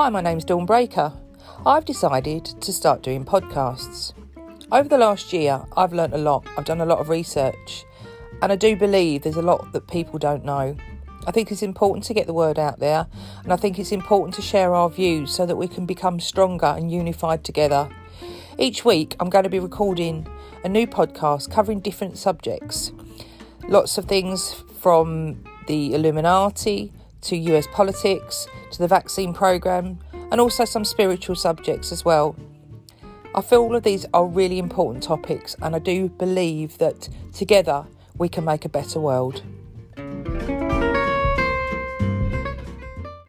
Hi, my name's Dawn Breaker. I've decided to start doing podcasts. Over the last year, I've learnt a lot. I've done a lot of research, and I do believe there's a lot that people don't know. I think it's important to get the word out there, and I think it's important to share our views so that we can become stronger and unified together. Each week, I'm going to be recording a new podcast covering different subjects. Lots of things from the Illuminati to US politics to the vaccine programme and also some spiritual subjects as well. I feel all of these are really important topics, and I do believe that together we can make a better world.